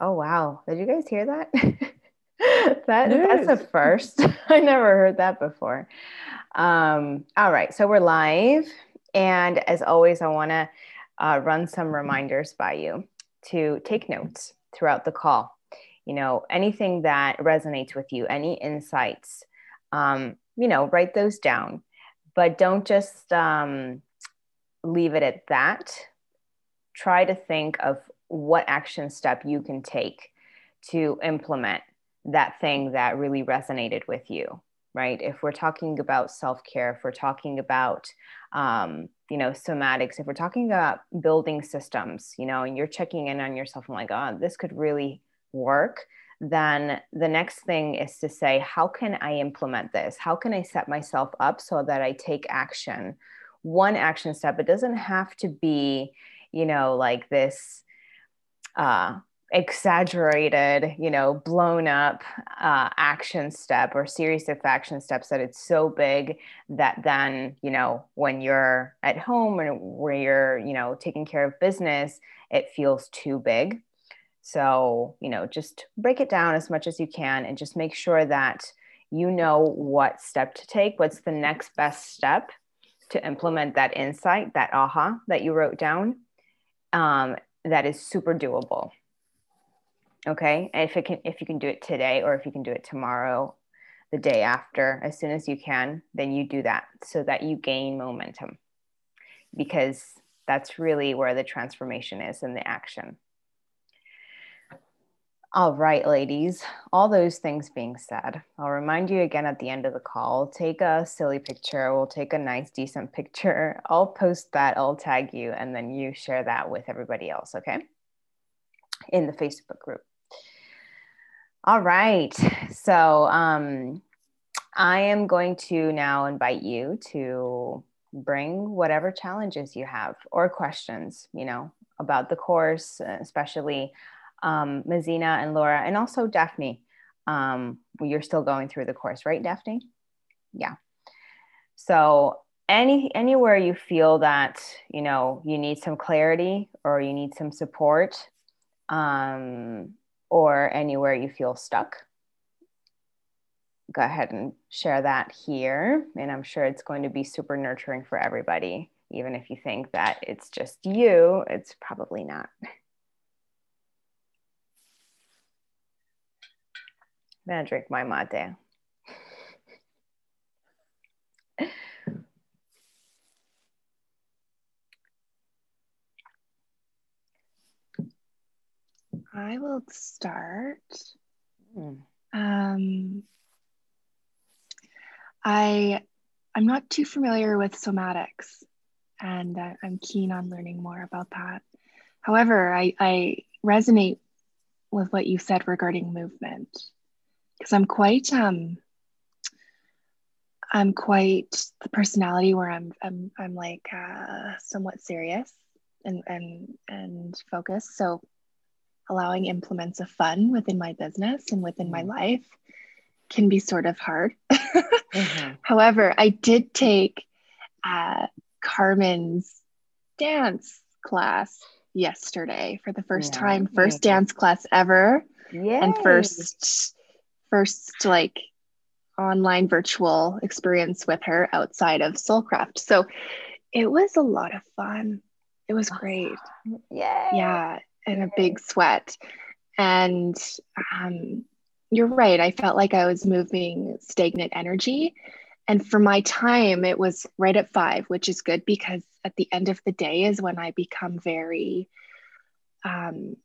Oh wow! Did you guys hear that? that yes. that's a first. I never heard that before. Um, all right, so we're live, and as always, I want to uh, run some reminders by you to take notes throughout the call. You know, anything that resonates with you, any insights, um, you know, write those down, but don't just um, leave it at that. Try to think of what action step you can take to implement that thing that really resonated with you right? If we're talking about self-care if we're talking about um, you know somatics if we're talking about building systems you know and you're checking in on yourself and like oh this could really work then the next thing is to say how can i implement this? How can i set myself up so that i take action? One action step it doesn't have to be you know like this uh, exaggerated, you know, blown up uh, action step or series of action steps that it's so big that then, you know, when you're at home and where you're, you know, taking care of business, it feels too big. So, you know, just break it down as much as you can and just make sure that you know what step to take, what's the next best step to implement that insight, that aha that you wrote down. Um, that is super doable. Okay? And if it can if you can do it today or if you can do it tomorrow the day after as soon as you can then you do that so that you gain momentum. Because that's really where the transformation is in the action all right, ladies, all those things being said, I'll remind you again at the end of the call take a silly picture. We'll take a nice, decent picture. I'll post that, I'll tag you, and then you share that with everybody else, okay? In the Facebook group. All right. So um, I am going to now invite you to bring whatever challenges you have or questions, you know, about the course, especially um, Mazina and Laura, and also Daphne. Um, you're still going through the course, right, Daphne? Yeah. So any anywhere you feel that you know you need some clarity or you need some support, um, or anywhere you feel stuck, go ahead and share that here. And I'm sure it's going to be super nurturing for everybody. Even if you think that it's just you, it's probably not. I'm gonna drink my mate. I will start. Mm. Um, I I'm not too familiar with somatics, and uh, I'm keen on learning more about that. However, I, I resonate with what you said regarding movement because I'm quite um I'm quite the personality where I'm I'm I'm like uh, somewhat serious and and and focused. So allowing implements of fun within my business and within my mm-hmm. life can be sort of hard. mm-hmm. However, I did take uh, Carmen's dance class yesterday for the first yeah. time, first dance class ever, Yay. and first first like online virtual experience with her outside of Soulcraft. So it was a lot of fun. It was great. Yeah. Yeah. And a big sweat. And um, you're right. I felt like I was moving stagnant energy. And for my time, it was right at five, which is good because at the end of the day is when I become very um,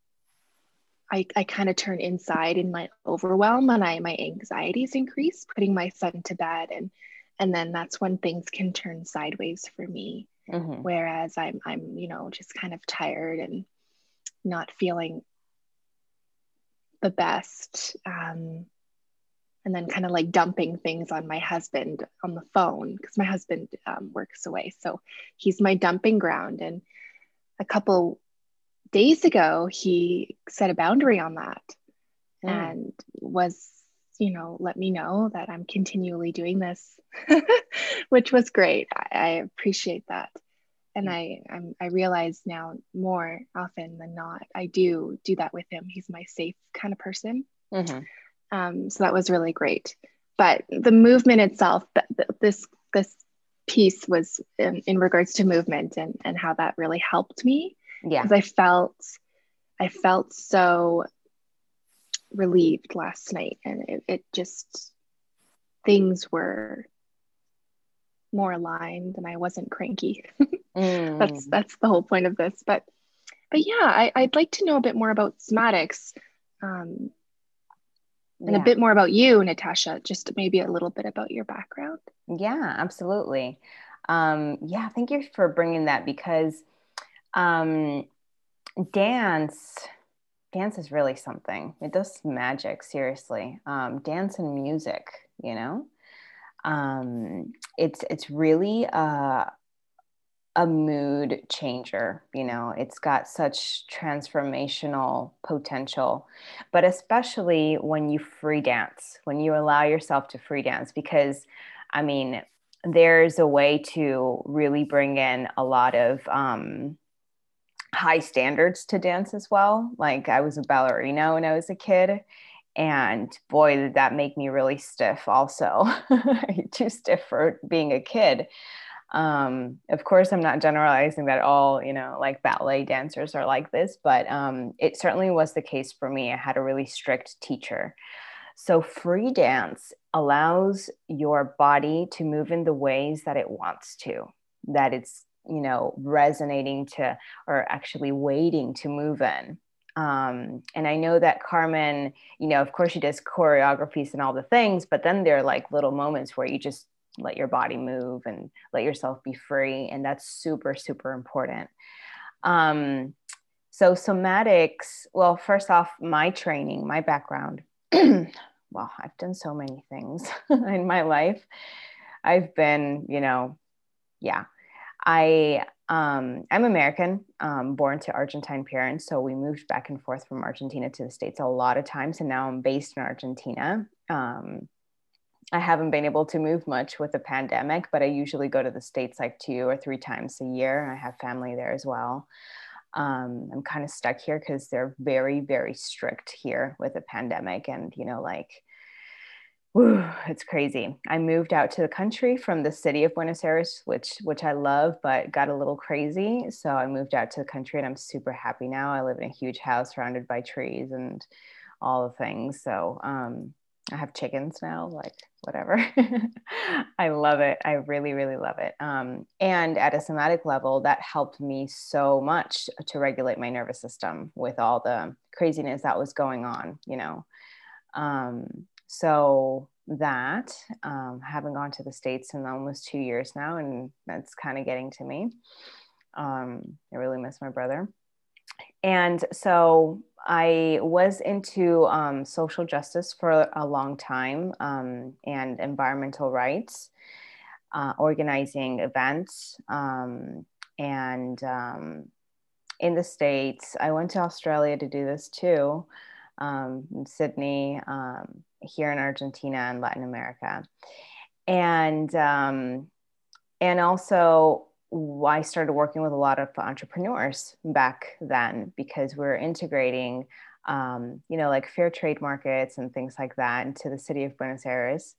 I, I kind of turn inside in my overwhelm and I my anxieties increase putting my son to bed and and then that's when things can turn sideways for me mm-hmm. whereas I'm I'm you know just kind of tired and not feeling the best um, and then kind of like dumping things on my husband on the phone because my husband um, works away so he's my dumping ground and a couple days ago he set a boundary on that mm. and was you know let me know that i'm continually doing this which was great I, I, appreciate that and I I'm, I realize now more often than not I do do that with him. He's my safe kind of person. Mm-hmm. Um, so that was really great. But the movement itself, this this piece was in, in regards to movement and and how that really helped me. Yeah, because I felt I felt so relieved last night, and it, it just things were more aligned and I wasn't cranky. mm. That's that's the whole point of this. But but yeah, I, I'd like to know a bit more about somatics. Um, and yeah. a bit more about you, Natasha, just maybe a little bit about your background. Yeah, absolutely. Um, yeah, thank you for bringing that because um, dance, dance is really something. It does magic, seriously. Um, dance and music, you know um, it's it's really a, a mood changer you know it's got such transformational potential but especially when you free dance when you allow yourself to free dance because i mean there's a way to really bring in a lot of um, high standards to dance as well. Like i was a ballerina when i was a kid and boy did that make me really stiff also. Too stiff for being a kid. Um, of course i'm not generalizing that all you know like ballet dancers are like this but um, it certainly was the case for me. I had a really strict teacher. So free dance allows your body to move in the ways that it wants to that it's you know resonating to or actually waiting to move in um, and I know that Carmen, you know, of course she does choreographies and all the things, but then there are like little moments where you just let your body move and let yourself be free. And that's super, super important. Um, so, somatics, well, first off, my training, my background, well, I've done so many things in my life. I've been, you know, yeah, I um, I'm American, um, born to Argentine parents. So we moved back and forth from Argentina to the States a lot of times. And now I'm based in Argentina. Um, I haven't been able to move much with the pandemic, but I usually go to the States like two or three times a year. I have family there as well. Um, I'm kind of stuck here because they're very, very strict here with the pandemic. And, you know, like, Whew, it's crazy. I moved out to the country from the city of Buenos Aires, which which I love, but got a little crazy. So I moved out to the country, and I'm super happy now. I live in a huge house surrounded by trees and all the things. So um, I have chickens now, like whatever. I love it. I really, really love it. Um, and at a somatic level, that helped me so much to regulate my nervous system with all the craziness that was going on. You know. Um, so that um, having gone to the states in almost two years now and that's kind of getting to me um, i really miss my brother. And so i was into um, social justice for a long time um, and environmental rights uh, organizing events um, and um, in the states i went to australia to do this too in sydney here in Argentina and Latin America. And um, and also I started working with a lot of entrepreneurs back then because we are integrating, um, you know, like fair trade markets and things like that into the city of Buenos Aires.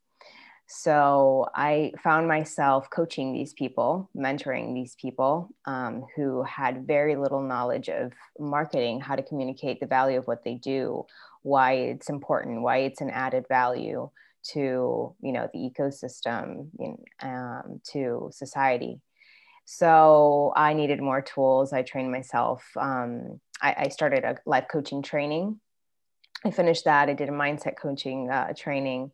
So I found myself coaching these people, mentoring these people um, who had very little knowledge of marketing, how to communicate the value of what they do, why it's important, why it's an added value to you know the ecosystem, in, um, to society. So I needed more tools. I trained myself. Um, I, I, started a life coaching training. I finished that. I did a mindset coaching uh, training.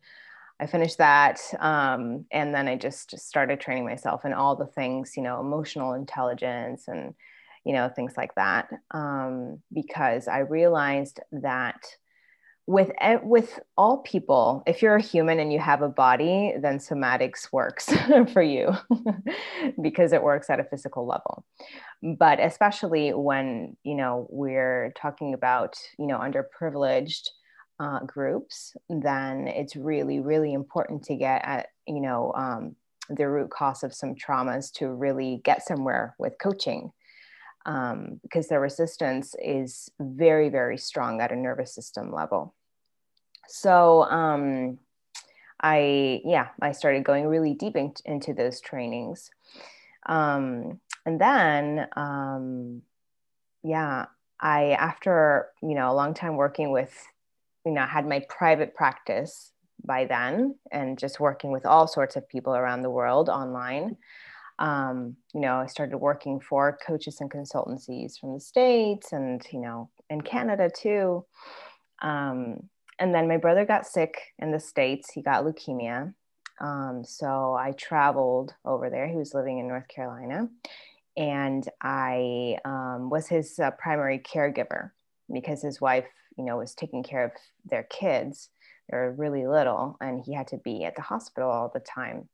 I finished that, um, and then I just started training myself in all the things, you know, emotional intelligence and you know things like that, um, because I realized that with with all people if you're a human and you have a body then somatics works for you because it works at a physical level. But especially when you know we're talking about you know underprivileged uh, groups then it's really really important to get at you know um, the root cause of some traumas to really get somewhere with coaching um, because the resistance is very, very strong at a nervous system level. So, um, I, yeah, I started going really deep in, into those trainings. Um, and then, um, yeah, I, after, you know, a long time working with, you know, had my private practice by then and just working with all sorts of people around the world online um, you know, I started working for coaches and consultancies from the States and, you know, in Canada too. Um, and then my brother got sick in the States. He got leukemia. Um, so I traveled over there. He was living in North Carolina. And I um, was his uh, primary caregiver because his wife, you know, was taking care of their kids. They were really little, and he had to be at the hospital all the time.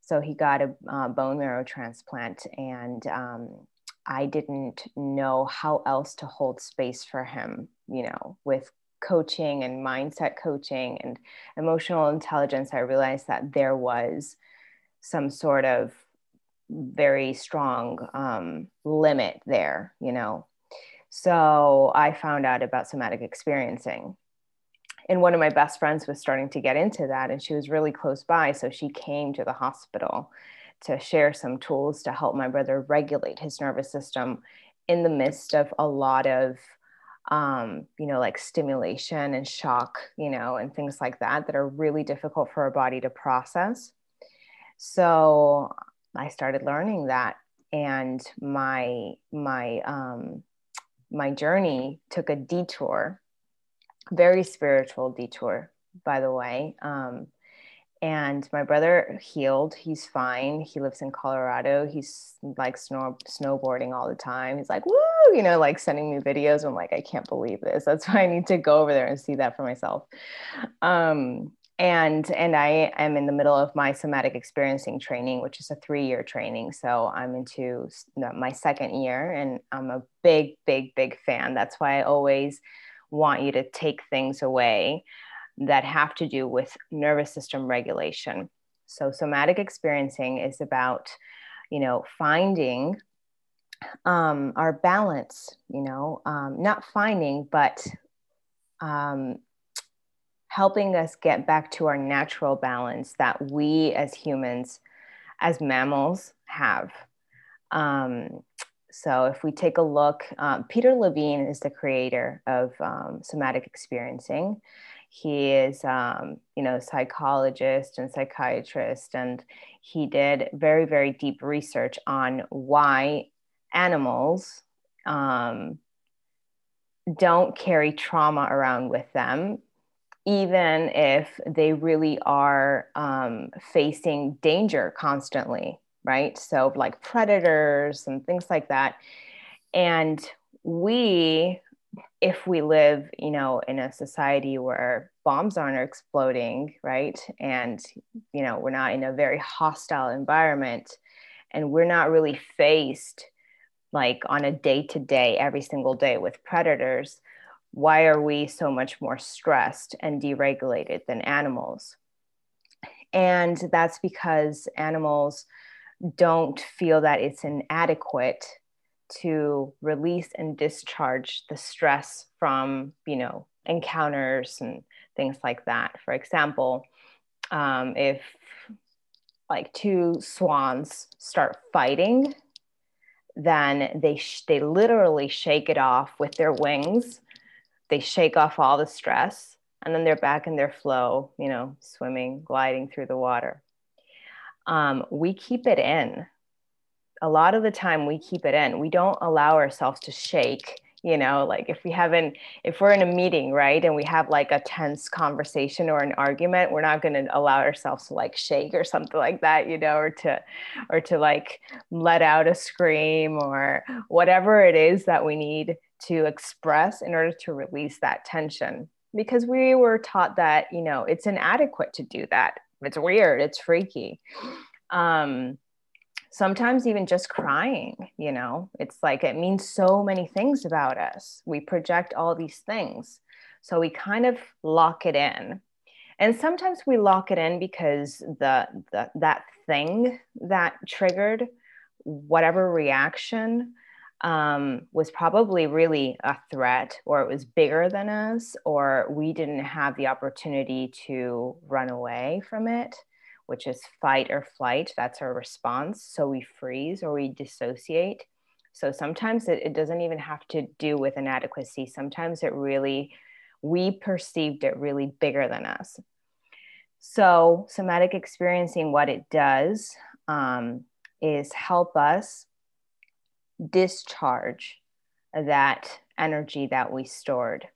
So he got a uh, bone marrow transplant, and um, I didn't know how else to hold space for him, you know, with coaching and mindset coaching and emotional intelligence. I realized that there was some sort of very strong um, limit there, you know. So I found out about somatic experiencing. And one of my best friends was starting to get into that and she was really close by so she came to the hospital to share some tools to help my brother regulate his nervous system in the midst of a lot of um, you know like stimulation and shock you know and things like that that are really difficult for our body to process. So i started learning that and my my um, my journey took a detour very spiritual detour, by the way. Um, and my brother healed. He's fine. He lives in Colorado. He's like snow, snowboarding all the time. He's like, woo, you know, like sending me videos. I'm like, I can't believe this. That's why I need to go over there and see that for myself. Um, and and I am in the middle of my somatic experiencing training, which is a three year training. So I'm into my second year, and I'm a big, big, big fan. That's why I always want you to take things away that have to do with nervous system regulation. So, somatic experiencing is about, you know, finding um, our balance, you know, um, not finding, but um, helping us get back to our natural balance that we as humans, as mammals, have. Um, so if we take a look, um, Peter Levine is the creator of um, somatic experiencing. He is, um, you know, psychologist and psychiatrist, and he did very, very deep research on why animals um, don't carry trauma around with them, even if they really are um, facing danger constantly right? So, like predators and things like that. And we, if we live, you know, in a society where bombs aren't exploding, right? And, you know, we're not in a very hostile environment and we're not really faced like on a day to day, every single day with predators, why are we so much more stressed and deregulated than animals? And that's because animals don't feel that it's inadequate to release and discharge the stress from you know encounters and things like that for example um, if like two swans start fighting then they sh- they literally shake it off with their wings they shake off all the stress and then they're back in their flow you know swimming gliding through the water um, we keep it in. A lot of the time, we keep it in. We don't allow ourselves to shake. You know, like if we haven't, if we're in a meeting, right, and we have like a tense conversation or an argument, we're not going to allow ourselves to like shake or something like that, you know, or to, or to like let out a scream or whatever it is that we need to express in order to release that tension. Because we were taught that you know it's inadequate to do that. It's weird. It's freaky. Um sometimes even just crying you know it's like it means so many things about us. We project all these things. So we kind of lock it in. And sometimes we lock it in because the, the that thing that triggered whatever reaction um, was probably really a threat or it was bigger than us or we didn't have the opportunity to run away from it which is fight or flight. That's our response. So we freeze or we dissociate. So sometimes it, it doesn't even have to do with inadequacy. Sometimes it really we perceived it really bigger than us. So somatic experiencing what it does um, is help us discharge that energy that we stored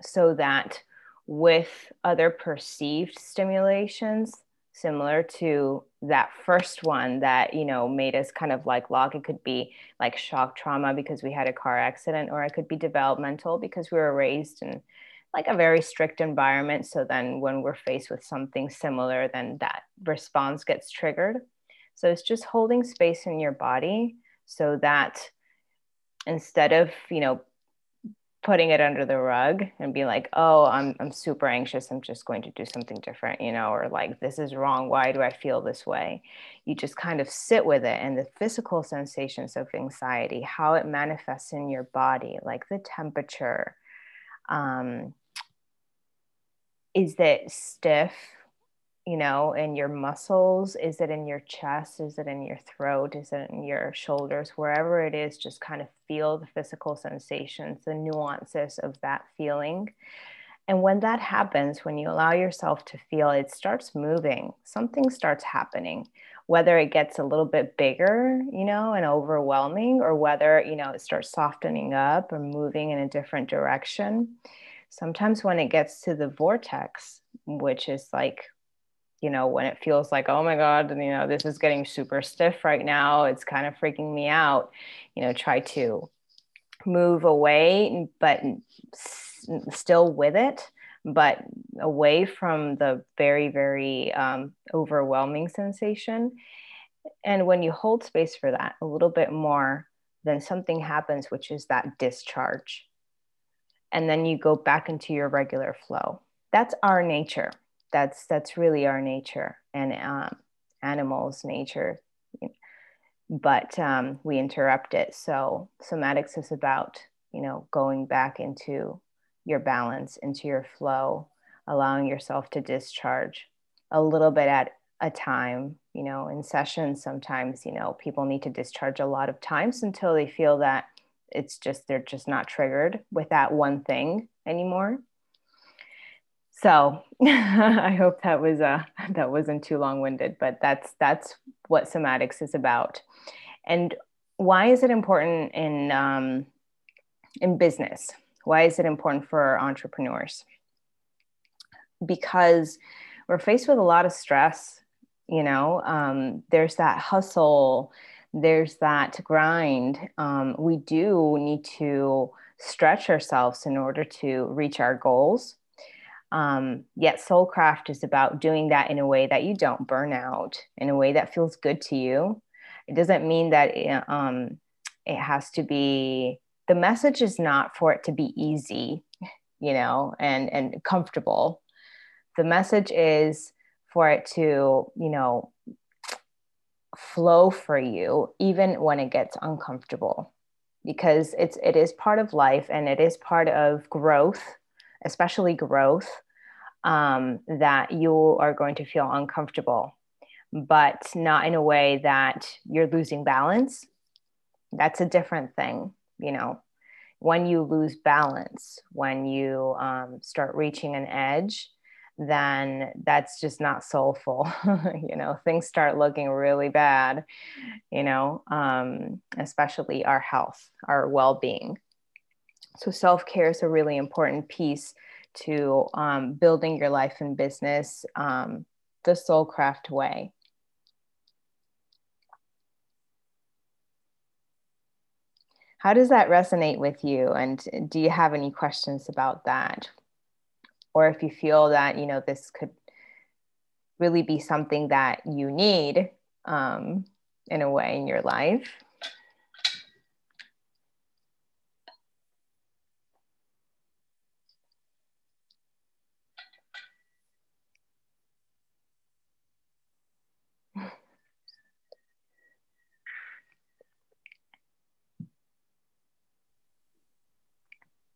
so that with other perceived stimulations similar to that first one that you know made us kind of like lock it could be like shock trauma because we had a car accident or it could be developmental because we were raised in like a very strict environment. So then when we're faced with something similar then that response gets triggered. So it's just holding space in your body so that instead of, you know, putting it under the rug and be like, oh, I'm, I'm super anxious. I'm just going to do something different, you know, or like, this is wrong. Why do I feel this way? You just kind of sit with it and the physical sensations of anxiety, how it manifests in your body, like the temperature. Um, is it stiff? You know, in your muscles? Is it in your chest? Is it in your throat? Is it in your shoulders? Wherever it is, just kind of feel the physical sensations, the nuances of that feeling. And when that happens, when you allow yourself to feel, it starts moving, something starts happening, whether it gets a little bit bigger, you know, and overwhelming, or whether, you know, it starts softening up or moving in a different direction. Sometimes when it gets to the vortex, which is like you know, when it feels like, oh my God, you know, this is getting super stiff right now, it's kind of freaking me out, you know, try to move away, but s- still with it, but away from the very, very um, overwhelming sensation. And when you hold space for that a little bit more, then something happens, which is that discharge. And then you go back into your regular flow. That's our nature that's that's really our nature and um, animals nature. But um, we interrupt it. So somatics is about you know going back into your balance into your flow allowing yourself to discharge a little bit at a time you know in sessions sometimes you know people need to discharge a lot of times until they feel that it's just they're just not triggered with that one thing anymore so I hope that was uh, that wasn't too long-winded, but that's that's what somatics is about. And why is it important in um, in business? Why is it important for entrepreneurs? Because we're faced with a lot of stress. You know, um, there's that hustle, there's that grind. Um, we do need to stretch ourselves in order to reach our goals um, yet soulcraft is about doing that in a way that you don't burn out, in a way that feels good to you. It doesn't mean that it, um, it has to be. The message is not for it to be easy, you know, and and comfortable. The message is for it to, you know, flow for you even when it gets uncomfortable because it's it is part of life and it is part of growth especially growth, um, that you are going to feel uncomfortable, but not in a way that you're losing balance. That's a different thing, you know. When you lose balance, when you um, start reaching an edge, then that's just not soulful. you know, things start looking really bad, you know, um, especially our health, our well being. So, self care is a really important piece to um, building your life and business um, the Soulcraft way. How does that resonate with you? And do you have any questions about that? Or if you feel that, you know, this could really be something that you need um, in a way in your life.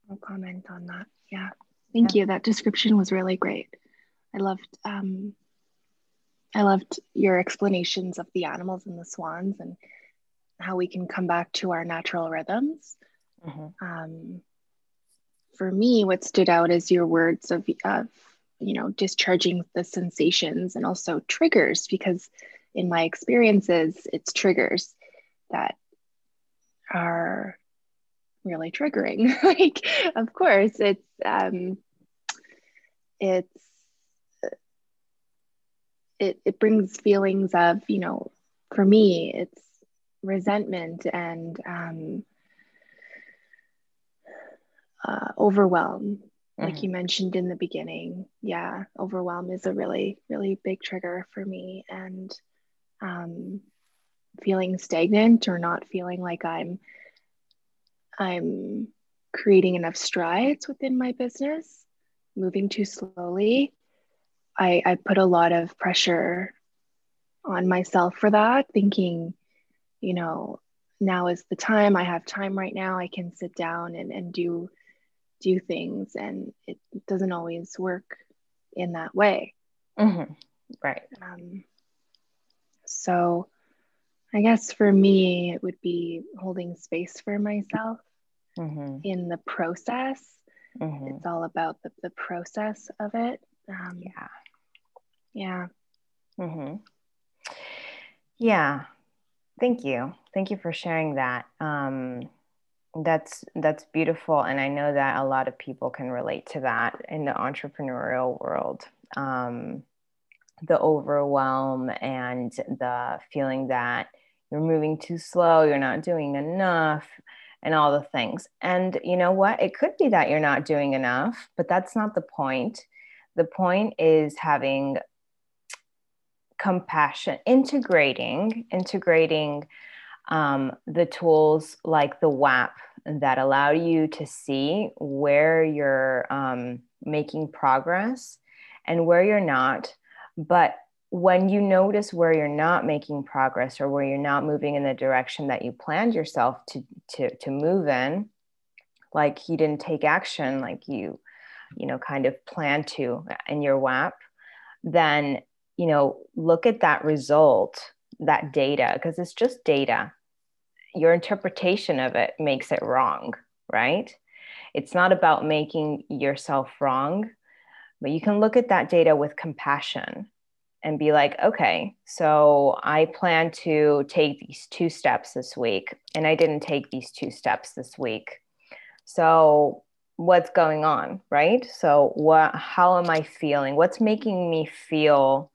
I'll comment on that. Yeah. Thank yeah. you. That description was really great. I loved um, I loved your explanations of the animals and the swans and how we can come back to our natural rhythms. Mm-hmm. Um, for me, what stood out is your words of, of, you know, discharging the sensations and also triggers, because in my experiences, it's triggers that are really triggering. like, of course, it's um, it's it it brings feelings of you know, for me, it's resentment and um, uh, overwhelm like mm-hmm. you mentioned in the beginning yeah overwhelm is a really really big trigger for me and um, feeling stagnant or not feeling like i'm i'm creating enough strides within my business moving too slowly. I i put a lot of pressure on myself for that thinking you know now is the time. I have time right now. I can sit down and, and do do things. And it doesn't always work in that way. Mm-hmm. right. Um, so i guess for me it would be holding space for myself mm-hmm. in the process mm-hmm. it's all about the, the process of it um, yeah yeah mm-hmm. yeah thank you thank you for sharing that um, that's that's beautiful, and I know that a lot of people can relate to that in the entrepreneurial world. Um, the overwhelm and the feeling that you're moving too slow, you're not doing enough, and all the things. And you know what? It could be that you're not doing enough, but that's not the point. The point is having compassion, integrating, integrating um, the tools like the WAP that allow you to see where you're um, making progress and where you're not. But when you notice where you're not making progress or where you're not moving in the direction that you planned yourself to, to, to move in, like you didn't take action like you, you know, kind of plan to uh, in your WAP, then, you know, look at that result, that data, because it's just data your interpretation of it makes it wrong, right? It's not about making yourself wrong, but you can look at that data with compassion and be like, okay, so I plan to take these two steps this week, and I didn't take these two steps this week. So, what's going on, right? So, what, how am I feeling? What's making me feel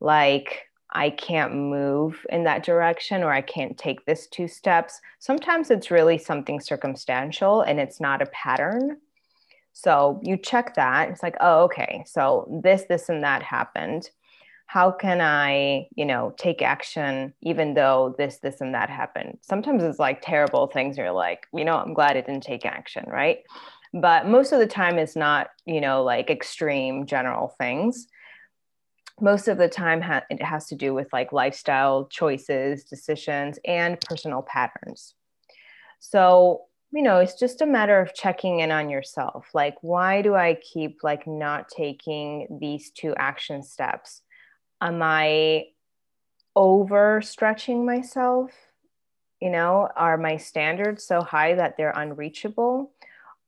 like I can't move in that direction or I can't take this two steps. Sometimes it's really something circumstantial and it's not a pattern. So you check that. It's like, oh, okay. So this, this, and that happened. How can I, you know, take action even though this, this, and that happened? Sometimes it's like terrible things. You're like, you know, I'm glad I didn't take action, right? But most of the time, it's not, you know, like extreme general things most of the time ha- it has to do with like lifestyle choices decisions and personal patterns so you know it's just a matter of checking in on yourself like why do i keep like not taking these two action steps am i overstretching myself? You know are my standards so high that they're unreachable?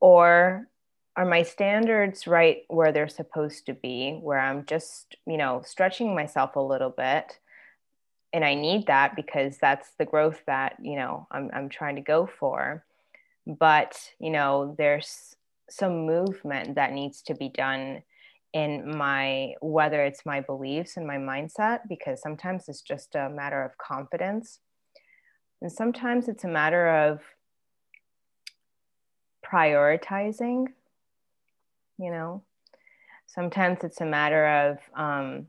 Or are my standards right where they're supposed to be where i'm just you know stretching myself a little bit? And i need that because that's the growth that you know i'm, I'm trying to go for. But you know there's some movement that needs to be done in my whether it's my beliefs and my mindset because sometimes it's just a matter of confidence. And sometimes it's a matter of prioritizing you know? Sometimes it's a matter of um,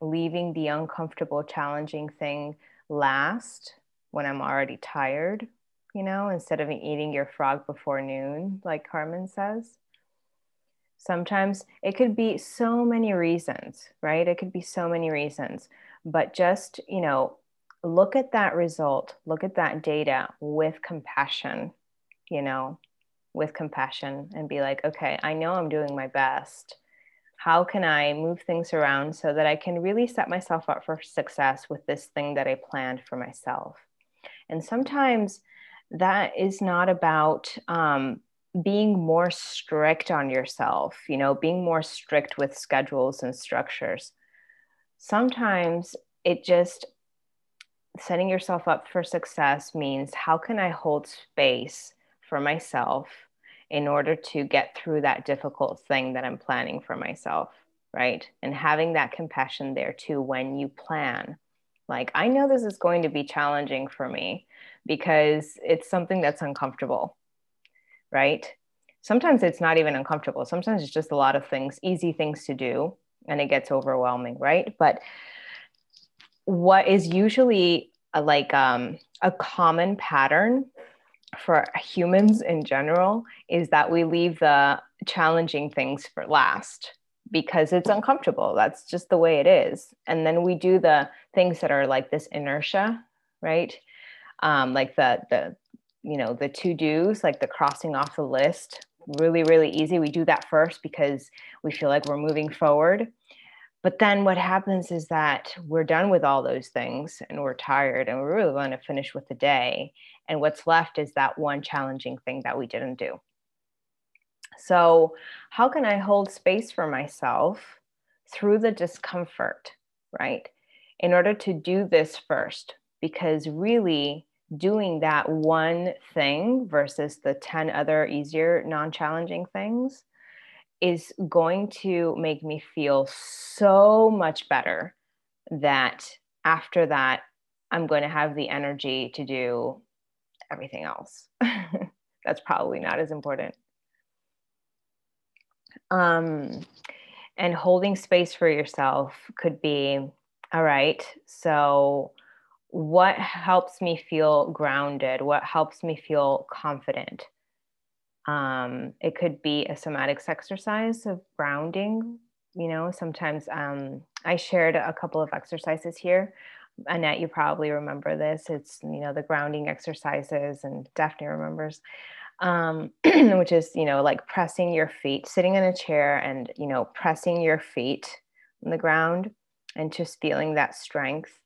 leaving the uncomfortable challenging thing last when i'm already tired you know instead of eating your frog before noon like carmen says sometimes it could be so many reasons right it could be so many reasons but just you know look at that result look at that data with compassion you know with compassion and be like, okay, I know I'm doing my best. How can I move things around so that I can really set myself up for success with this thing that I planned for myself? And sometimes that is not about um, being more strict on yourself, you know, being more strict with schedules and structures. Sometimes it just setting yourself up for success means how can I hold space for myself in order to get through that difficult thing that I'm planning for myself, right? And having that compassion there too when you plan. Like, I know this is going to be challenging for me because it's something that's uncomfortable, right? Sometimes it's not even uncomfortable. Sometimes it's just a lot of things, easy things to do, and it gets overwhelming, right? But what is usually a, like um, a common pattern for humans in general is that we leave the challenging things for last because it's uncomfortable. That's just the way it is. And then we do the things that are like this inertia, right? Um, like the the you know the to dos, like the crossing off the list, really really easy. We do that first because we feel like we're moving forward. But then what happens is that we're done with all those things and we're tired and we're really going to finish with the day. And what's left is that one challenging thing that we didn't do. So, how can I hold space for myself through the discomfort, right? In order to do this first, because really doing that one thing versus the 10 other easier, non challenging things is going to make me feel so much better that after that, I'm going to have the energy to do everything else. That's probably not as important. Um, and holding space for yourself could be all right, so what helps me feel grounded? What helps me feel confident? Um, it could be a somatics exercise of grounding. You know, sometimes um, I shared a couple of exercises here. Annette, you probably remember this. It's, you know, the grounding exercises, and Daphne remembers, um, which is, you know, like pressing your feet, sitting in a chair and, you know, pressing your feet on the ground and just feeling that strength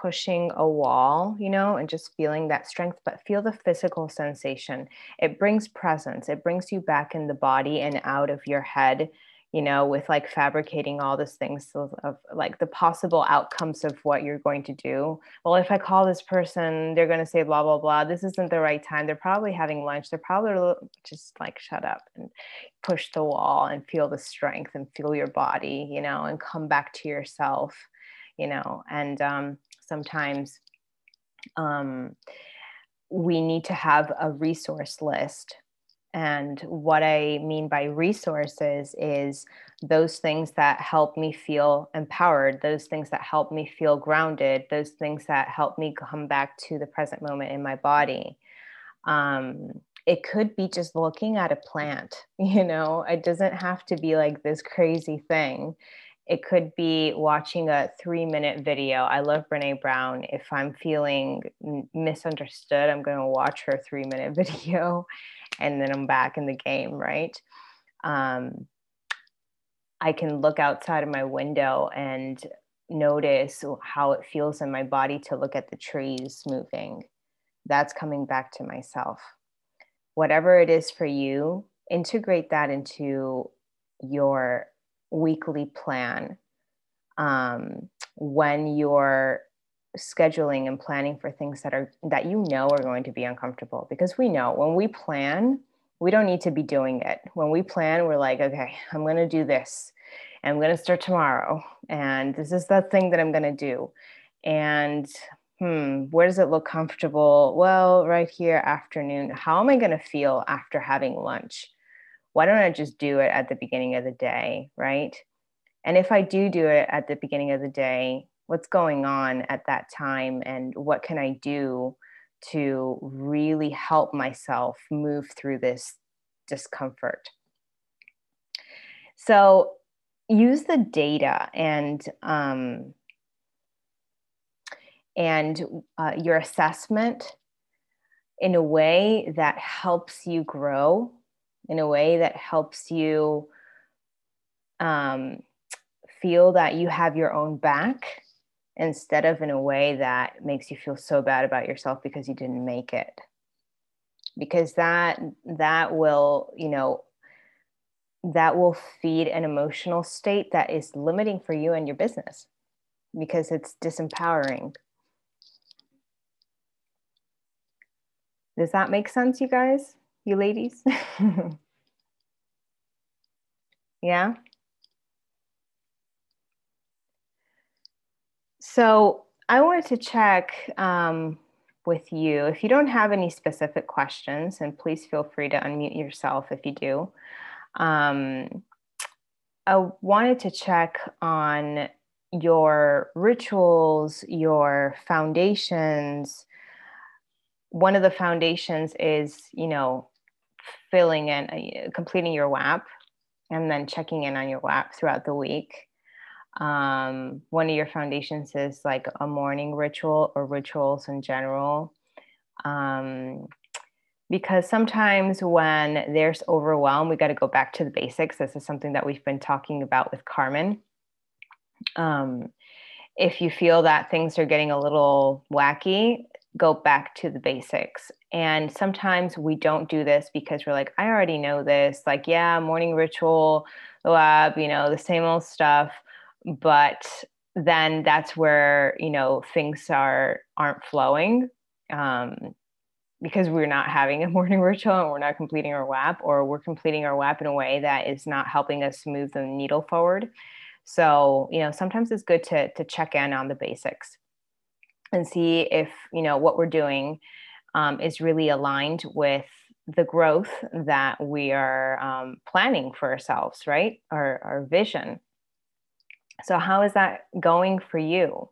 pushing a wall, you know, and just feeling that strength, but feel the physical sensation. It brings presence, it brings you back in the body and out of your head, you know, with like fabricating all these things of, of like the possible outcomes of what you're going to do. Well, if I call this person, they're going to say blah, blah, blah. This isn't the right time. They're probably having lunch. They're probably just like shut up and push the wall and feel the strength and feel your body, you know, and come back to yourself you know and um, sometimes um, we need to have a resource list. And what I mean by resources is those things that help me feel empowered, those things that help me feel grounded, those things that help me come back to the present moment in my body. Um, it could be just looking at a plant, you know, it doesn't have to be like this crazy thing it could be watching a three minute video. I love Brene Brown. If I'm feeling misunderstood, I'm going to watch her three minute video and then I'm back in the game, right? Um, I can look outside of my window and notice how it feels in my body to look at the trees moving. That's coming back to myself. Whatever it is for you, integrate that into your weekly plan um, when you're scheduling and planning for things that are that you know are going to be uncomfortable. Because we know when we plan we don't need to be doing it. When we plan we're like okay i'm going to do this i'm going to start tomorrow and this is the thing that i'm going to do. And hmm where does it look comfortable? Well right here afternoon how am i going to feel after having lunch why don't I just do it at the beginning of the day, right? And if I do do it at the beginning of the day, what's going on at that time and what can I do to really help myself move through this discomfort? So use the data and um, and uh, your assessment in a way that helps you grow in a way that helps you um, feel that you have your own back instead of in a way that makes you feel so bad about yourself because you didn't make it. Because that that will you know that will feed an emotional state that is limiting for you and your business because it's disempowering. Does that make sense you guys you ladies yeah So I wanted to check um, with you. If you don't have any specific questions, and please feel free to unmute yourself if you do. Um, I wanted to check on your rituals, your foundations. One of the foundations is, you know, filling in, uh, completing your WAP, and then checking in on your WAP throughout the week um, one of your foundations is like a morning ritual or rituals in general. Um, because sometimes when there's overwhelm, we got to go back to the basics. This is something that we've been talking about with Carmen. Um, if you feel that things are getting a little wacky, go back to the basics. And sometimes we don't do this because we're like, I already know this. Like, yeah, morning ritual, WAP, you know, the same old stuff but then that's where you know things are aren't flowing um, because we're not having a morning ritual and we're not completing our WAP, or we're completing our WAP in a way that is not helping us move the needle forward. So, you know, sometimes it's good to to check in on the basics and see if you know what we're doing um, is really aligned with the growth that we are um, planning for ourselves, right? Our our vision. So, how is that going for you?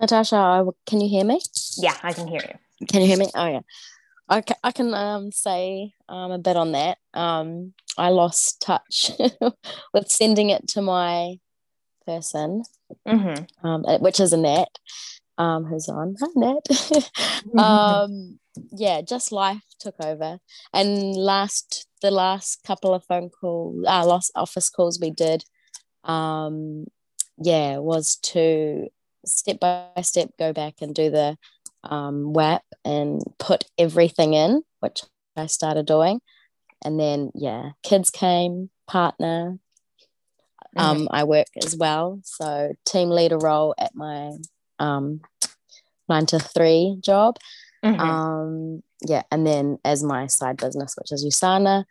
Natasha, can you hear me? Yeah, I can hear you. Can you hear me? Oh, yeah. I can, I can um, say um, a bit on that. Um, I lost touch with sending it to my person, mm-hmm. um, which is Annette, um, who's on. Hi, Annette. um, yeah, just life took over. And last the last couple of phone calls, uh, last office calls we did, um, yeah, was to step by step go back and do the um, WAP and put everything in, which I started doing. And then, yeah, kids came, partner. Um, mm-hmm. I work as well. So, team leader role at my um, nine to three job. Mm-hmm. Um, yeah, and then as my side business, which is Usana.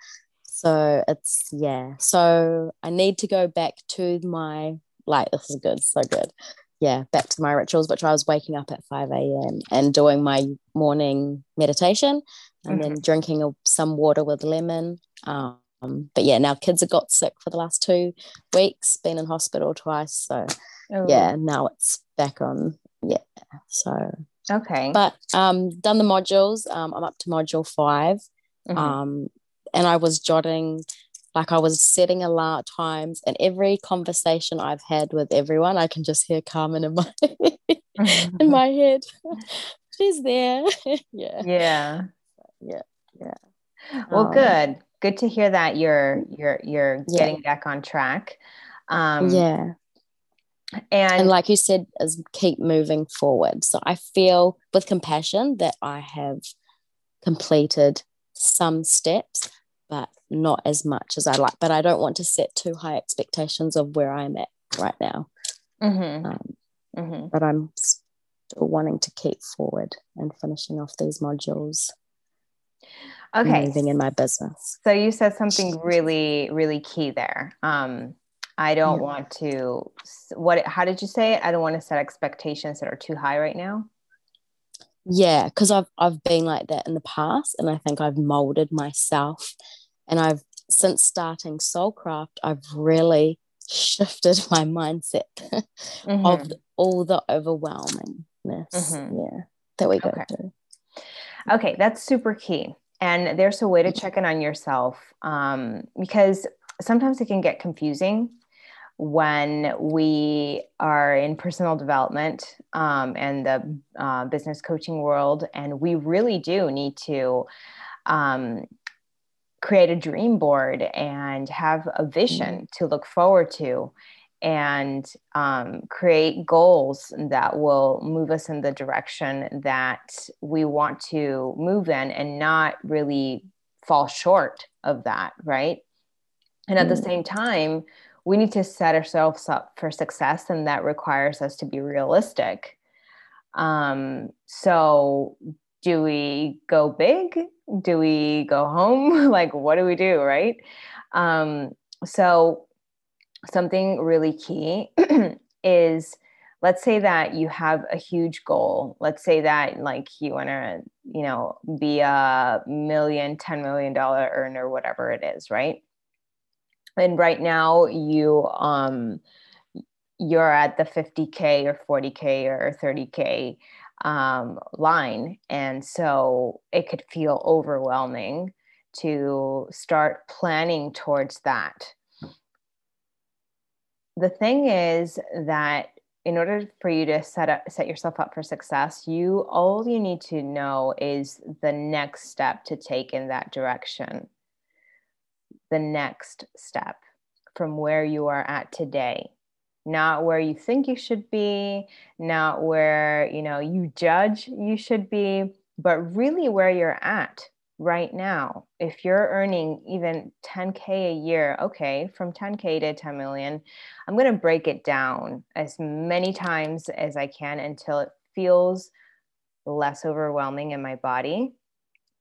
So it's yeah. So I need to go back to my like this is good, so good. Yeah, back to my rituals, which I was waking up at 5 a.m. and doing my morning meditation and mm-hmm. then drinking some water with lemon. Um, but yeah, now kids have got sick for the last two weeks, been in hospital twice. So oh. yeah, now it's back on. Yeah. So Okay. But um, done the modules. Um, I'm up to module 5 mm-hmm. Um, and I was jotting, like I was setting a lot of times, and every conversation I've had with everyone, I can just hear Carmen in my in my head. She's there. yeah. Yeah. Yeah. Yeah. Well, um, good. Good to hear that you're you're you're yeah. getting back on track. Um, yeah and, and like you said is keep moving forward so i feel with compassion that i have completed some steps but not as much as i like but i don't want to set too high expectations of where i'm at right now mm-hmm. Um, mm-hmm. but i'm still wanting to keep forward and finishing off these modules okay moving in my business so you said something really really key there um I don't yeah. want to what how did you say it? I don't want to set expectations that are too high right now. Yeah, because I've I've been like that in the past and I think I've molded myself and I've since starting Soulcraft, I've really shifted my mindset mm-hmm. of all the overwhelmingness. Mm-hmm. Yeah. That we go okay. through. Okay, that's super key. And there's a way to check in on yourself um, because sometimes it can get confusing when we are in personal development um, and the uh, business coaching world, and we really do need to um, create a dream board and have a vision mm-hmm. to look forward to and um, create goals that will move us in the direction that we want to move in and not really fall short of that, right? And at the mm. same time, we need to set ourselves up for success, and that requires us to be realistic. Um, so, do we go big? Do we go home? like, what do we do, right? Um, so, something really key is let's say that you have a huge goal let's say that like you want to you know be a million ten million dollar earner whatever it is right and right now you um you're at the 50k or 40k or 30k um, line. And so it could feel overwhelming to start planning towards that. The thing is that in order for you to set up set yourself up for success you all you need to know is the next step to take in that direction. The next step from where you are at today not where you think you should be not where you know you judge you should be but really where you're at right now. If you're earning even 10k a year okay from 10k to 10 million i'm going to break it down as many times as i can until it feels less overwhelming in my body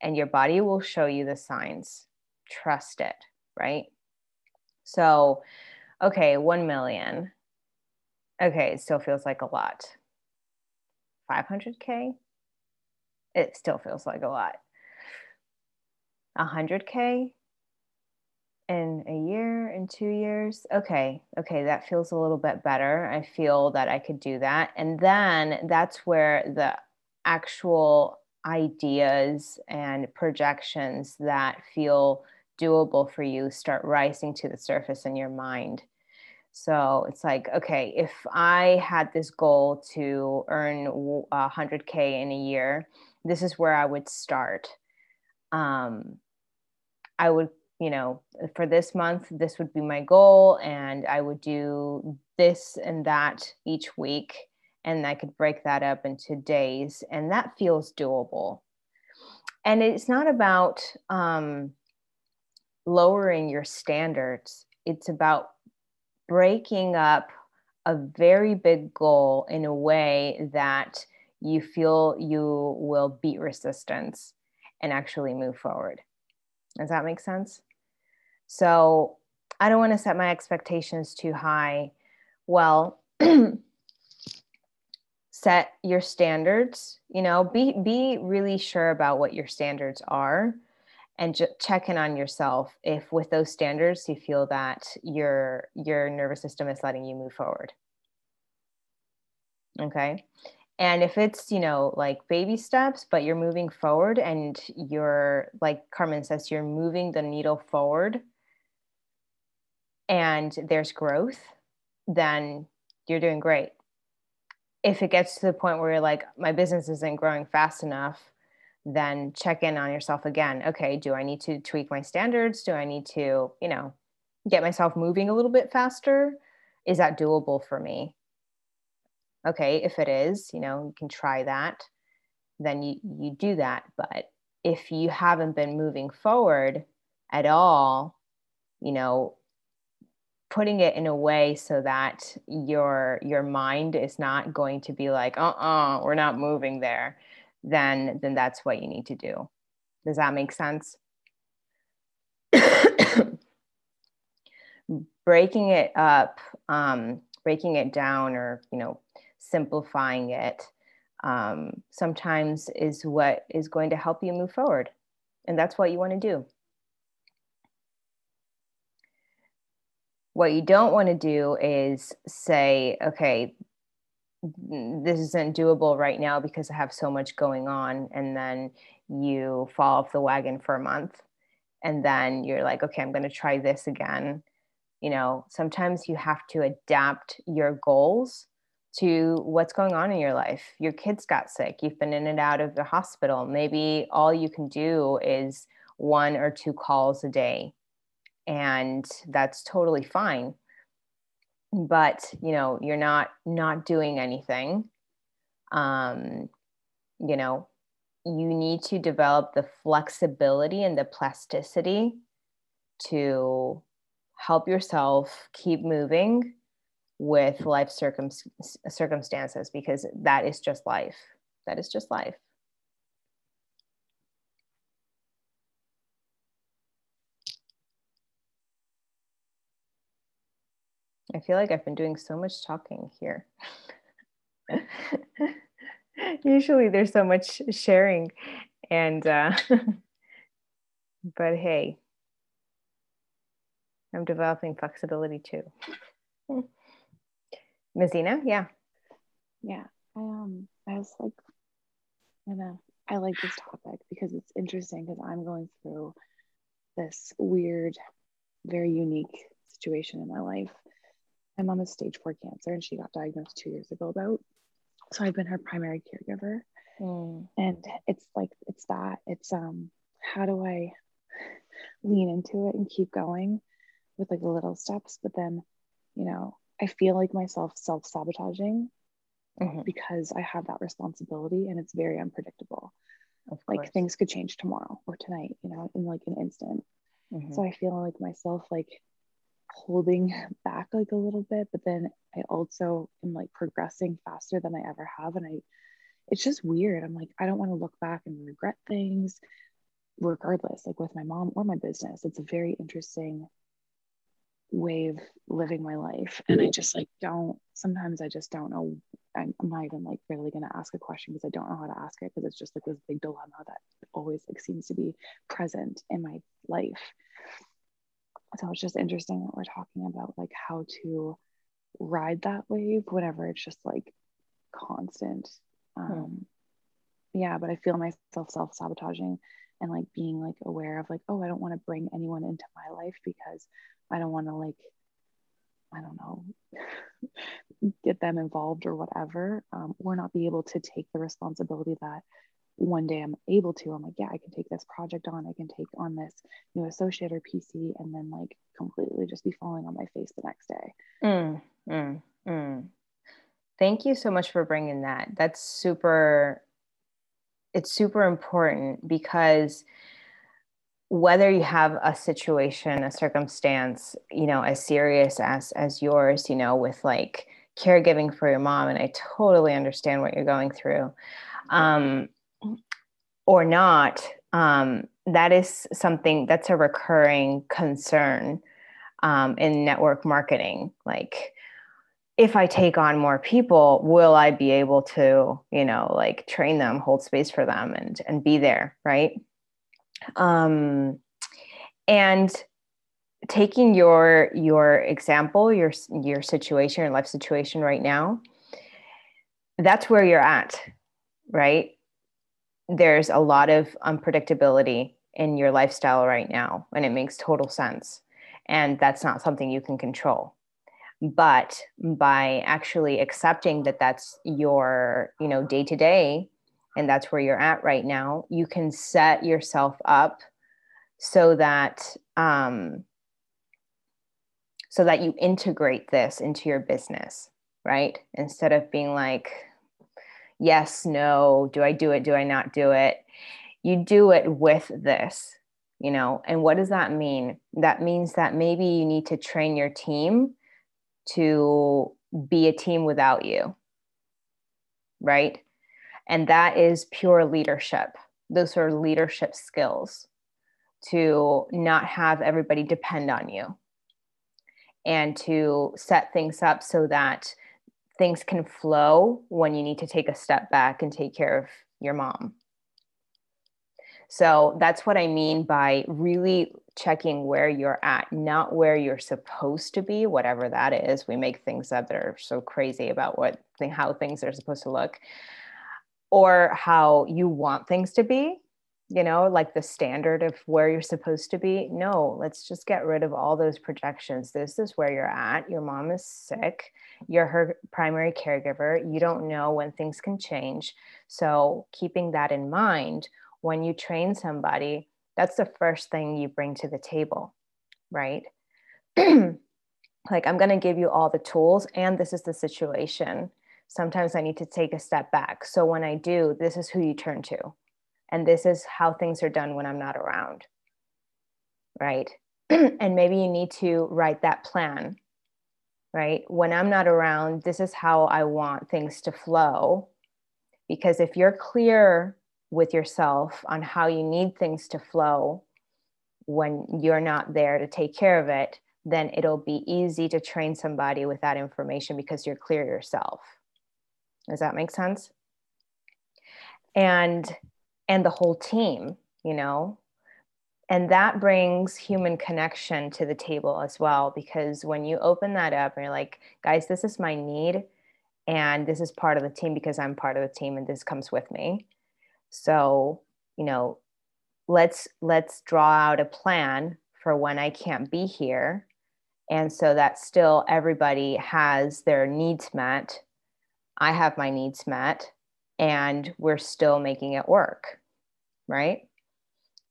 and your body will show you the signs. Trust it right? So okay 1 million okay it still feels like a lot 500k it still feels like a lot 100K in a year, in two years. Okay, okay, that feels a little bit better. I feel that I could do that. And then that's where the actual ideas and projections that feel doable for you start rising to the surface in your mind. So it's like, okay, if I had this goal to earn 100K in a year, this is where I would start um, I would, you know, for this month, this would be my goal, and I would do this and that each week. And I could break that up into days, and that feels doable. And it's not about um, lowering your standards, it's about breaking up a very big goal in a way that you feel you will beat resistance and actually move forward. Does that make sense? So I don't want to set my expectations too high. Well, set your standards, you know, be be really sure about what your standards are and just check in on yourself if with those standards you feel that your your nervous system is letting you move forward. Okay? and if it's you know like baby steps but you're moving forward and you're like carmen says you're moving the needle forward and there's growth then you're doing great if it gets to the point where you're like my business isn't growing fast enough then check in on yourself again okay do i need to tweak my standards? Do i need to you know get myself moving a little bit faster? Is that doable for me? Okay if it is you know you can try that then you you do that. But if you haven't been moving forward at all you know putting it in a way so that your your mind is not going to be like uh-uh we're not moving there then then that's what you need to do does that make sense breaking it up um breaking it down or you know simplifying it um, sometimes is what is going to help you move forward. And that's what you want to do. What you don't want to do is say, okay, this isn't doable right now because I have so much going on. And then you fall off the wagon for a month. And then you're like, okay, I'm going to try this again you know sometimes you have to adapt your goals to what's going on in your life your kids got sick you've been in and out of the hospital maybe all you can do is one or two calls a day and that's totally fine but you know you're not not doing anything. Um you know you need to develop the flexibility and the plasticity to help yourself keep moving with life circum- circumstances because that is just life. That is just life I feel like I've been doing so much talking here. Usually there's so much sharing and uh but hey, I'm developing flexibility too. Mazina, yeah. Yeah. I um I was like I know I like this topic because it's interesting because I'm going through this weird, very unique situation in my life my mom has stage four cancer and she got diagnosed two years ago about. So I've been her primary caregiver. Mm. And it's like, it's that. It's um, how do I lean into it and keep going with like the little steps? But then, you know, I feel like myself self sabotaging mm-hmm. because I have that responsibility and it's very unpredictable. Like things could change tomorrow or tonight, you know, in like an instant. Mm-hmm. So I feel like myself like holding back like a little bit but then i also am like progressing faster than i ever have and i it's just weird. I'm like i don't want to look back and regret things regardless like with my mom or my business. It's a very interesting way of living my life and i just like don't sometimes i just don't know i'm, I'm not even like really going to ask a question because i don't know how to ask it because it's just like this big dilemma that always like seems to be present in my life so it's just interesting that we're talking about like how to ride that wave whenever it's just like constant. Um yeah but i feel myself self-sabotaging and like being like aware of like oh i don't want to bring anyone into my life because i don't want to like i don't know get them involved or whatever. Um, or not be able to take the responsibility that one day I'm able to, I'm like, yeah, I can take this project on, I can take on this new associate or PC, and then like completely just be falling on my face the next day. Mm, mm, mm. Thank you so much for bringing that. That's super, it's super important because whether you have a situation, a circumstance, you know, as serious as as yours, you know, with like caregiving for your mom, and I totally understand what you're going through. Um, or not, um, that is something that's a recurring concern um, in network marketing. Like, if I take on more people, will I be able to, you know, like train them, hold space for them, and and be there, right? Um, and taking your your example, your your situation, your life situation right now, that's where you're at, right? There's a lot of unpredictability in your lifestyle right now and it makes total sense. And that's not something you can control. But by actually accepting that that's your you know day to day and that's where you're at right now you can set yourself up so that um so that you integrate this into your business right? Instead of being like yes, no, do I do it? Do I not do it? You do it with this, you know. And what does that mean? That means that maybe you need to train your team to be a team without you, right? And that is pure leadership. Those are leadership skills to not have everybody depend on you and to set things up so that things can flow when you need to take a step back and take care of your mom. So that's what I mean by really checking where you're at, not where you're supposed to be, whatever that is. We make things up that are so crazy about what how things are supposed to look or how you want things to be. You know, like the standard of where you're supposed to be. No, let's just get rid of all those projections. This is where you're at. Your mom is sick. You're her primary caregiver. You don't know when things can change. So, keeping that in mind, when you train somebody, that's the first thing you bring to the table, right? like, I'm going to give you all the tools, and this is the situation. Sometimes I need to take a step back. So, when I do, this is who you turn to and this is how things are done when I'm not around. Right. and maybe you need to write that plan. Right. When I'm not around, this is how I want things to flow. Because if you're clear with yourself on how you need things to flow when you're not there to take care of it, then it'll be easy to train somebody with that information because you're clear yourself. Does that make sense? And and the whole team, you know? And that brings human connection to the table as well. Because when you open that up and you're like, guys, this is my need, and this is part of the team because I'm part of the team and this comes with me. So, you know, let's let's draw out a plan for when I can't be here. And so that still everybody has their needs met. I have my needs met and we're still making it work. Right.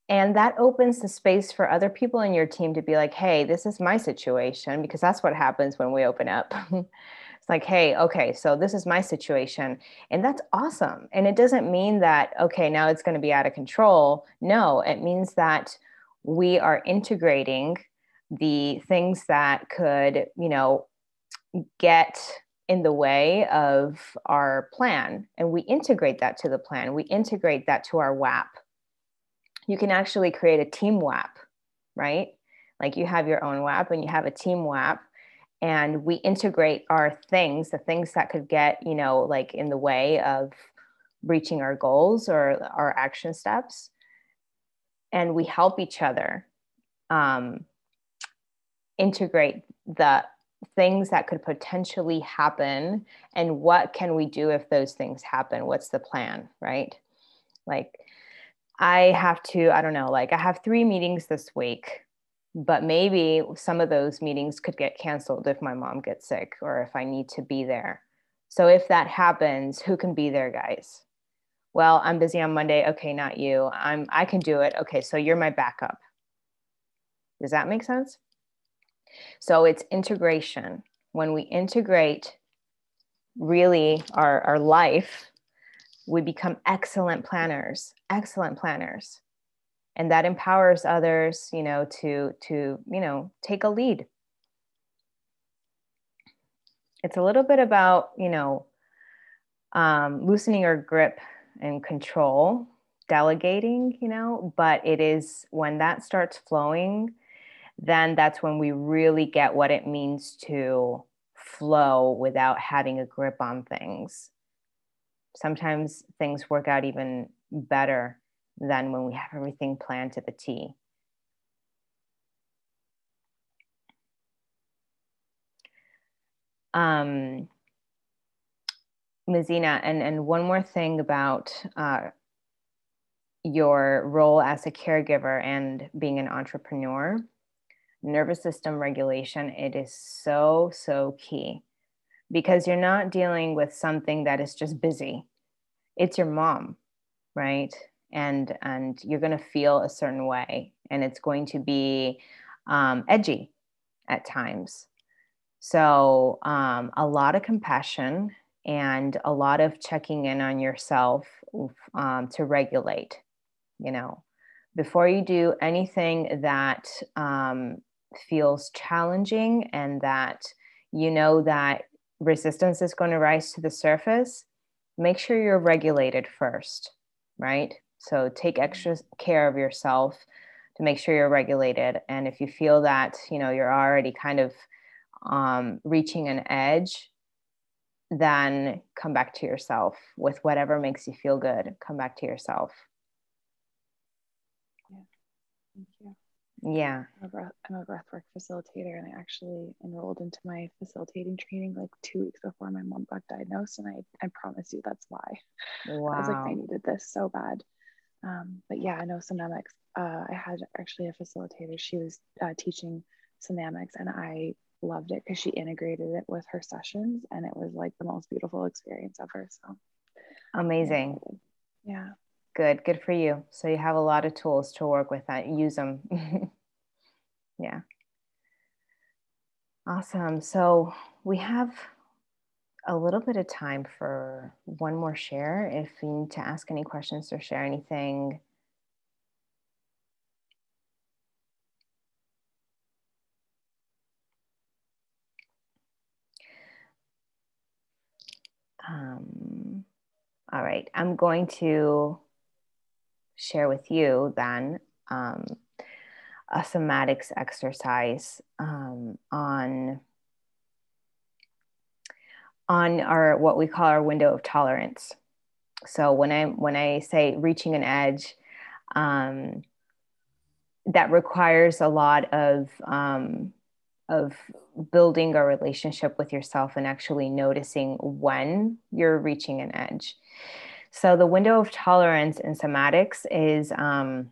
And that opens the space for other people in your team to be like, hey, this is my situation, because that's what happens when we open up. it's like, hey, okay, so this is my situation. And that's awesome. And it doesn't mean that, okay, now it's going to be out of control. No, it means that we are integrating the things that could, you know, get in the way of our plan and we integrate that to the plan we integrate that to our WAP you can actually create a team WAP right? Like you have your own WAP and you have a team WAP and we integrate our things the things that could get you know like in the way of reaching our goals or our action steps. And we help each other um, integrate the things that could potentially happen and what can we do if those things happen? What's the plan right? Like i have to i don't know like i have three meetings this week but maybe some of those meetings could get canceled if my mom gets sick or if i need to be there. So if that happens who can be there guys? Well i'm busy on monday. Okay not you. I'm i can do it. Okay so you're my backup. Does that make sense? So it's integration. When we integrate really our, our life, we become excellent planners, excellent planners. And that empowers others, you know, to to, you know, take a lead. It's a little bit about, you know, um, loosening your grip and control, delegating, you know, but it is when that starts flowing, then that's when we really get what it means to flow without having a grip on things. Sometimes things work out even better than when we have everything planned to the T. Um, Mazina, and, and one more thing about uh, your role as a caregiver and being an entrepreneur nervous system regulation, it is so, so key because you're not dealing with something that is just busy. It's your mom, right? And and you're going to feel a certain way, and it's going to be um, edgy at times. So um, a lot of compassion and a lot of checking in on yourself um, to regulate. You know, before you do anything that um, feels challenging and that you know that resistance is going to rise to the surface, make sure you're regulated first, right? So take extra care of yourself to make sure you're regulated. And if you feel that, you know, you're already kind of um, reaching an edge, then come back to yourself with whatever makes you feel good. Come back to yourself. Yeah. Thank you. Yeah. I'm a, breath, I'm a breathwork facilitator, and I actually enrolled into my facilitating training like two weeks before my mom got diagnosed. And I, I promise you that's why. Wow. I was like, I needed this so bad. Um, but yeah, I know Somatics. Uh, I had actually a facilitator. She was uh, teaching Somatics, and I loved it because she integrated it with her sessions, and it was like the most beautiful experience ever. So amazing. Yeah. Good. Good for you. So you have a lot of tools to work with. That use them. yeah. Awesome. So we have a little bit of time for one more share. If you need to ask any questions or share anything, um, all right, I'm going to share with you then um, a somatics exercise um, on on our what we call our window of tolerance. So when I when I say reaching an edge, um, that requires a lot of um, of building a relationship with yourself and actually noticing when you're reaching an edge. So the window of tolerance in somatics is um,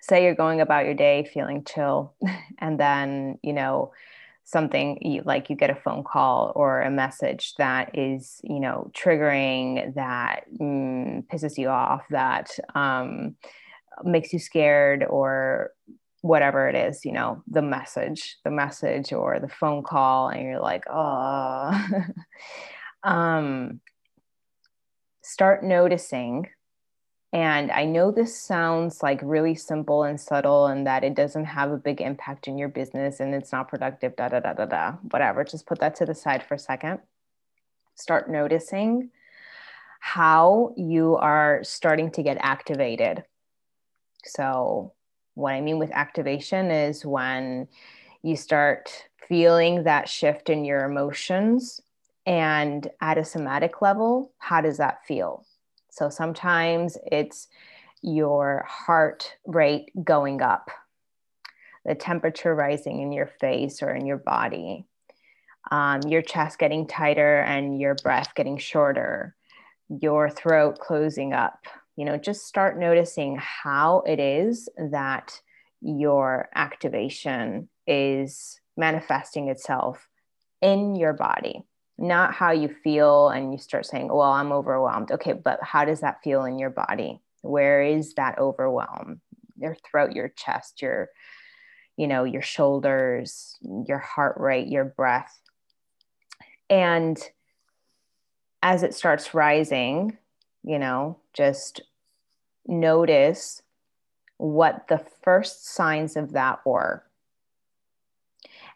say you're going about your day feeling chill, and then you know something like you get a phone call or a message that is you know triggering that mm, pisses you off that um, makes you scared or whatever it is you know the message the message or the phone call and you're like oh um, start noticing and I know this sounds like really simple and subtle and that it doesn't have a big impact in your business and it's not productive, da da da da da, whatever. Just put that to the side for a second. Start noticing how you are starting to get activated. So, what I mean with activation is when you start feeling that shift in your emotions and at a somatic level, how does that feel? So sometimes it's your heart rate going up, the temperature rising in your face or in your body, um, your chest getting tighter and your breath getting shorter, your throat closing up. You know, just start noticing how it is that your activation is manifesting itself in your body not how you feel and you start saying well i'm overwhelmed. Okay but how does that feel in your body? Where is that overwhelm? Your throat your chest your you know your shoulders your heart rate your breath. And as it starts rising you know just notice what the first signs of that were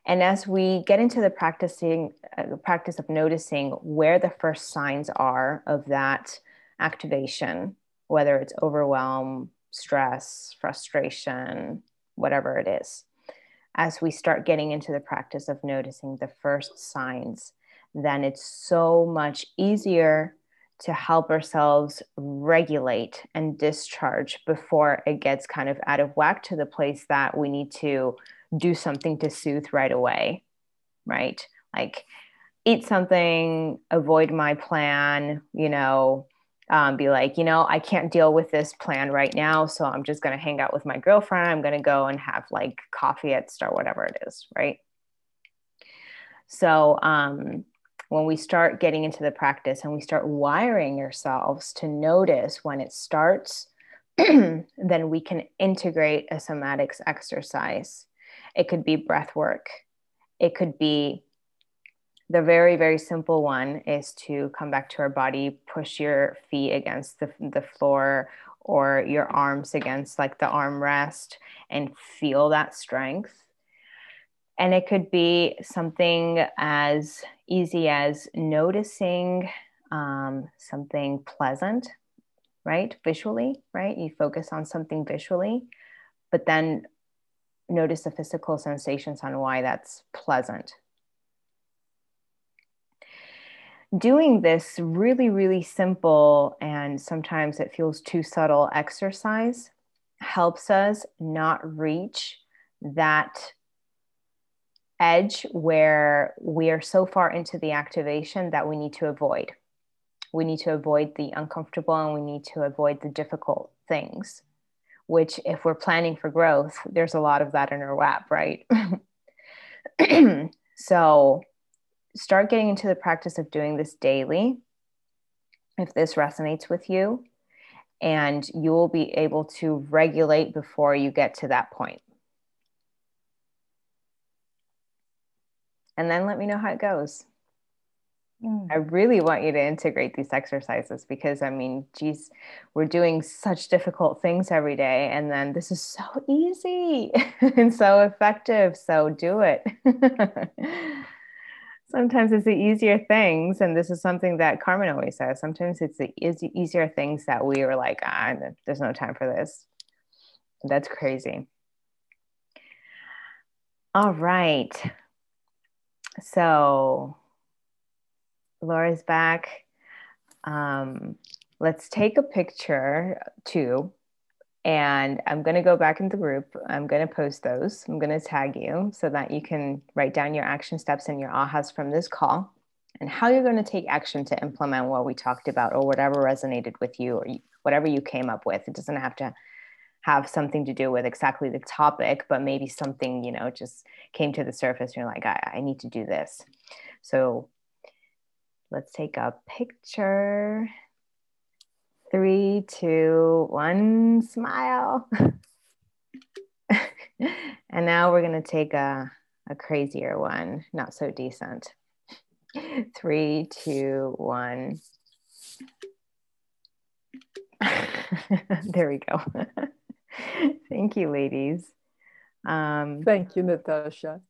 and as we get into the practicing uh, practice of noticing where the first signs are of that activation, whether it's overwhelm, stress, frustration, whatever it is, as we start getting into the practice of noticing the first signs, then it's so much easier to help ourselves regulate and discharge before it gets kind of out of whack to the place that we need to do something to soothe right away, right? Like eat something, avoid my plan, you know, um, be like, you know, I can't deal with this plan right now. So I'm just going to hang out with my girlfriend. I'm going to go and have like coffee at Star, whatever it is, right? So um, when we start getting into the practice and we start wiring ourselves to notice when it starts, then we can integrate a somatics exercise it could be breath work. It could be the very, very simple one is to come back to our body, push your feet against the, the floor or your arms against like the armrest and feel that strength. And it could be something as easy as noticing um, something pleasant, right? Visually, right? You focus on something visually, but then notice the physical sensations on why that's pleasant. Doing this really, really simple and sometimes it feels too subtle exercise helps us not reach that edge where we are so far into the activation that we need to avoid. we need to avoid the uncomfortable and we need to avoid the difficult things which if we're planning for growth there's a lot of that in our WAP right so start getting into the practice of doing this daily if this resonates with you and you will be able to regulate before you get to that point and then let me know how it goes. I really want you to integrate these exercises because I mean, geez, we're doing such difficult things every day, and then this is so easy and so effective. So do it. sometimes it's the easier things, and this is something that Carmen always says. Sometimes it's the easy, easier things that we are like, ah, there's no time for this. That's crazy. All right. So Laura's back. Um, let's take a picture too. And I'm going to go back in the group. I'm going to post those. I'm going to tag you so that you can write down your action steps and your ahas from this call and how you're going to take action to implement what we talked about or whatever resonated with you or whatever you came up with. It doesn't have to have something to do with exactly the topic, but maybe something, you know, just came to the surface and you're like, I, I need to do this. So Let's take a picture. Three, two, one, smile. and now we're going to take a, a crazier one, not so decent. Three, two, one. there we go. Thank you, ladies. Um, Thank you, Natasha.